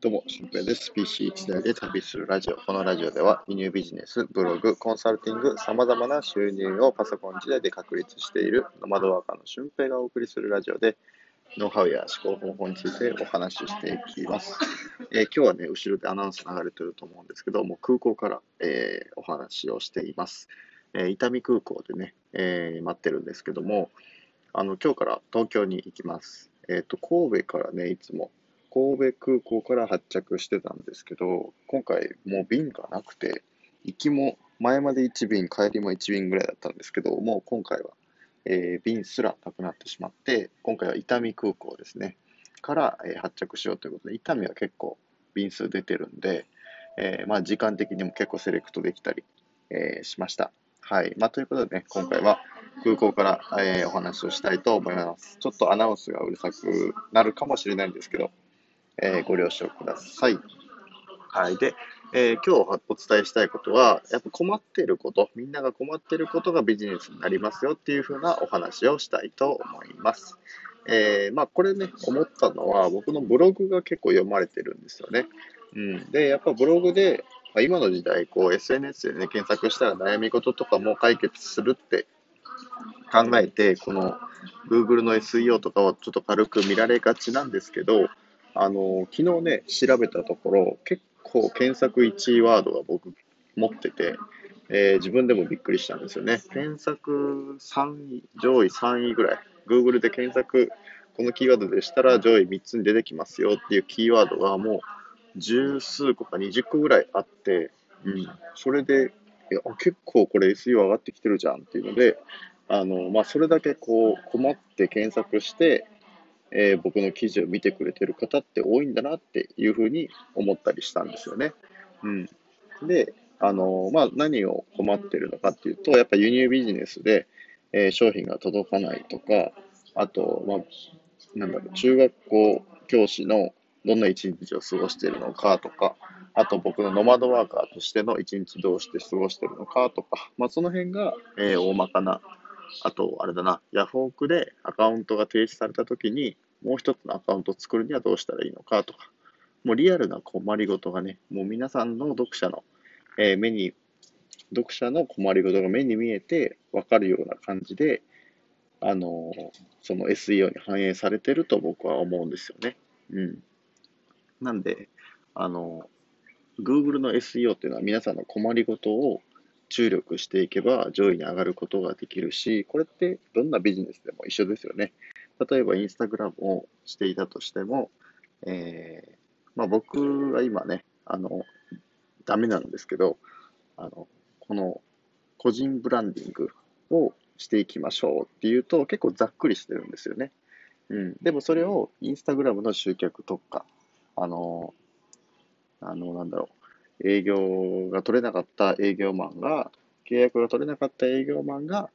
どうも、俊平です。PC1 台で旅するラジオ。このラジオでは、輸入ビジネス、ブログ、コンサルティング、様々な収入をパソコン時代で確立しているノマドワーカーの俊平がお送りするラジオで、ノウハウや思考方法についてお話ししていきます。えー、今日はね、後ろでアナウンス流れてると思うんですけど、もう空港から、えー、お話をしています。えー、伊丹空港でね、え待ってるんですけども、あの、今日から東京に行きます。えっ、と、神戸からね、いつも神戸空港から発着してたんですけど、今回もう便がなくて、行きも前まで1便、帰りも1便ぐらいだったんですけど、もう今回は、えー、便すらなくなってしまって、今回は伊丹空港ですね、から、えー、発着しようということで、伊丹は結構便数出てるんで、えー、まあ時間的にも結構セレクトできたり、えしました。はい。まあ、ということでね、今回は空港から、えお話をしたいと思います。ちょっとアナウンスがうるさくなるかもしれないんですけど、えー、ご了承ください。はい。で、えー、今日お伝えしたいことは、やっぱ困っていること、みんなが困ってることがビジネスになりますよっていう風なお話をしたいと思います。えー、まあ、これね、思ったのは、僕のブログが結構読まれてるんですよね。うん。で、やっぱブログで、まあ、今の時代、こう、SNS でね、検索したら悩み事とかも解決するって考えて、この Google の SEO とかはちょっと軽く見られがちなんですけど、あの、昨日ね、調べたところ、結構検索1位ワードが僕持ってて、えー、自分でもびっくりしたんですよね。検索3位、上位3位ぐらい、Google で検索、このキーワードでしたら上位3つに出てきますよっていうキーワードがもう十数個か20個ぐらいあって、うん、それで、いや結構これ SEO 上がってきてるじゃんっていうので、あの、まあ、それだけこう困って検索して、えー、僕の記事を見てくれてる方って多いんだなっていうふうに思ったりしたんですよね。うん。で、あのまあ、何を困ってるのかっていうと、やっぱ輸入ビジネスで、えー、商品が届かないとか、あと、まあ、なんだろう、中学校教師のどんな一日を過ごしてるのかとか、あと僕のノマドワーカーとしての一日どうして過ごしてるのかとか、まあ、その辺が、えー、大まかなあと、あれだな、ヤフオクでアカウントが停止されたときに、もう一つのアカウントを作るにはどうしたらいいのかとか、もうリアルな困りごとがね、もう皆さんの読者の、えー、目に、読者の困りごとが目に見えて分かるような感じで、あのー、その SEO に反映されてると僕は思うんですよね。うん。なんで、あのー、Google の SEO っていうのは皆さんの困りごとを注力していけば上位に上がることができるし、これってどんなビジネスでも一緒ですよね。例えばインスタグラムをしていたとしても、えー、まあ、僕は今ね、あの、ダメなんですけど、あの、この個人ブランディングをしていきましょうっていうと結構ざっくりしてるんですよね。うん。でもそれをインスタグラムの集客特化、あの、あの、なんだろう、営業が取れなかった営業マンが、契約が取れなかった営業マンが、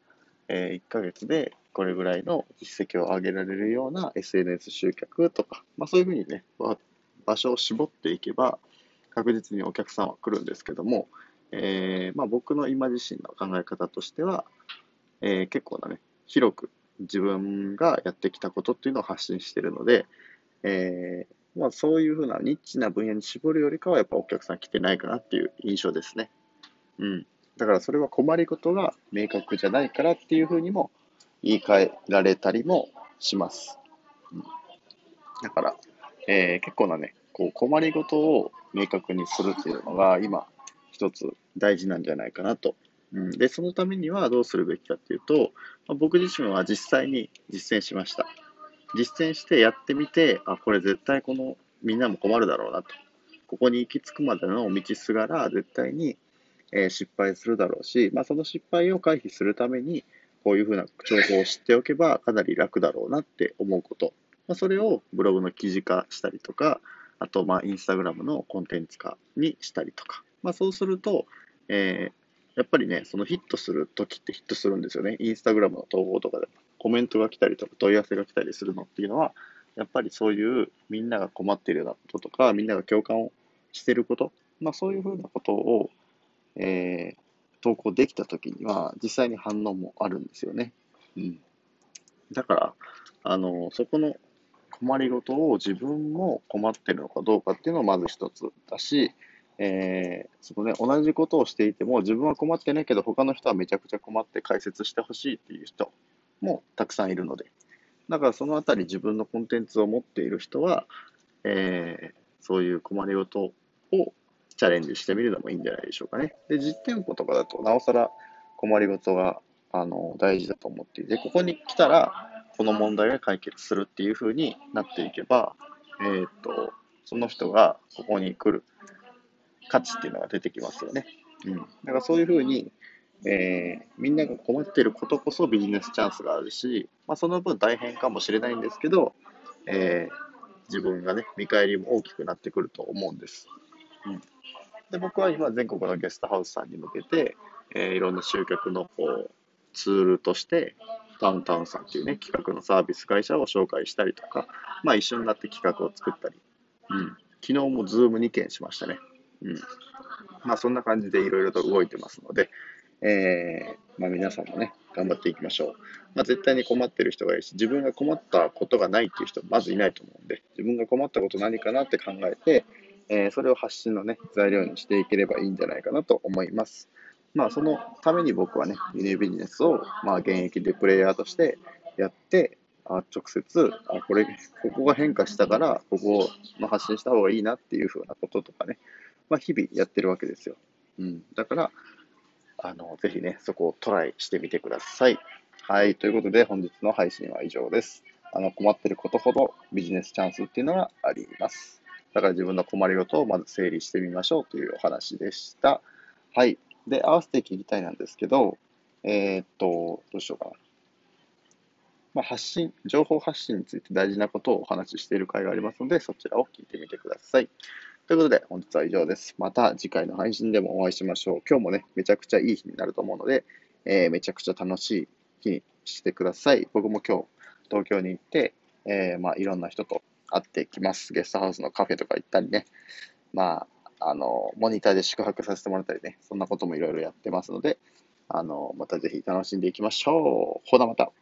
えー、1ヶ月でこれぐらいの実績を上げられるような SNS 集客とか、まあそういうふうにね、場所を絞っていけば、確実にお客さんは来るんですけども、えー、まあ僕の今自身の考え方としては、えー、結構なね、広く自分がやってきたことっていうのを発信しているので、えー、まあ、そういうふうなニッチな分野に絞るよりかは、やっぱお客さん来てないかなっていう印象ですね。うん。だからそれは困りごとが明確じゃないからっていうふうにも言い換えられたりもします。うん、だから、えー、結構なね、こう困りごとを明確にするっていうのが今一つ大事なんじゃないかなと。うん、で、そのためにはどうするべきかっていうと、まあ、僕自身は実際に実践しました。実践してやってみて、あ、これ絶対このみんなも困るだろうなと。ここに行き着くまでの道すがら絶対に、えー、失敗するだろうし、まあ、その失敗を回避するために、こういうふうな情報を知っておけばかなり楽だろうなって思うこと。まあ、それをブログの記事化したりとか、あと、まあ、インスタグラムのコンテンツ化にしたりとか。まあ、そうすると、えー、やっぱりね、そのヒットするときってヒットするんですよね。インスタグラムの投稿とかでも。コメントが来たりとか問い合わせが来たりするのっていうのは、やっぱりそういうみんなが困っているようなこととか、みんなが共感をしてること、まあそういうふうなことを、えー、投稿できたときには、実際に反応もあるんですよね。うん。だから、あの、そこの困りごとを自分も困ってるのかどうかっていうのをまず一つだし、えー、そのね、同じことをしていても自分は困ってないけど他の人はめちゃくちゃ困って解説してほしいっていう人もたくさんいるので、だからそのあたり自分のコンテンツを持っている人は、えー、そういう困りごとをチャレンジしてみるのもいいんじゃないでしょうかね。で、実店舗とかだとなおさら困りごとがあの大事だと思っていて、ここに来たらこの問題が解決するっていう風になっていけば、えー、っと、その人がここに来る価値っていうのが出てきますよね。うん。だからそういう風に、えー、みんなが困ってることこそビジネスチャンスがあるし、まあ、その分大変かもしれないんですけど、えー、自分がね、見返りも大きくなってくると思うんです。うん、で僕は今、全国のゲストハウスさんに向けて、えー、いろんな集客のこうツールとして、ダウンタウンさんっていうね、企画のサービス会社を紹介したりとか、まあ一緒になって企画を作ったり、うん。昨日もズーム2件しましたね。うん。まあそんな感じでいろいろと動いてますので、えー、まあ皆さんもね、頑張っていきましょう。まあ絶対に困ってる人がいるし、自分が困ったことがないっていう人まずいないと思うんで、自分が困ったこと何かなって考えて、えー、それを発信のね、材料にしていければいいんじゃないかなと思います。まあ、そのために僕はね、輸入ビジネスを、まあ、現役でプレイヤーとしてやって、あ直接あ、これ、ここが変化したから、ここの発信した方がいいなっていうふうなこととかね、まあ、日々やってるわけですよ。うん。だから、あの、ぜひね、そこをトライしてみてください。はい。ということで、本日の配信は以上です。あの、困ってることほどビジネスチャンスっていうのがあります。だから自分の困りごとをまず整理してみましょうというお話でした。はい。で、合わせて聞きたいなんですけど、えー、っと、どうしようかな。まあ、発信、情報発信について大事なことをお話ししている回がありますので、そちらを聞いてみてください。ということで、本日は以上です。また次回の配信でもお会いしましょう。今日もね、めちゃくちゃいい日になると思うので、えー、めちゃくちゃ楽しい日にしてください。僕も今日、東京に行って、えー、まあ、いろんな人と会ってきます。ゲストハウスのカフェとか行ったりね。まあ、あの、モニターで宿泊させてもらったりね、そんなこともいろいろやってますので、あの、またぜひ楽しんでいきましょう。ほなまた。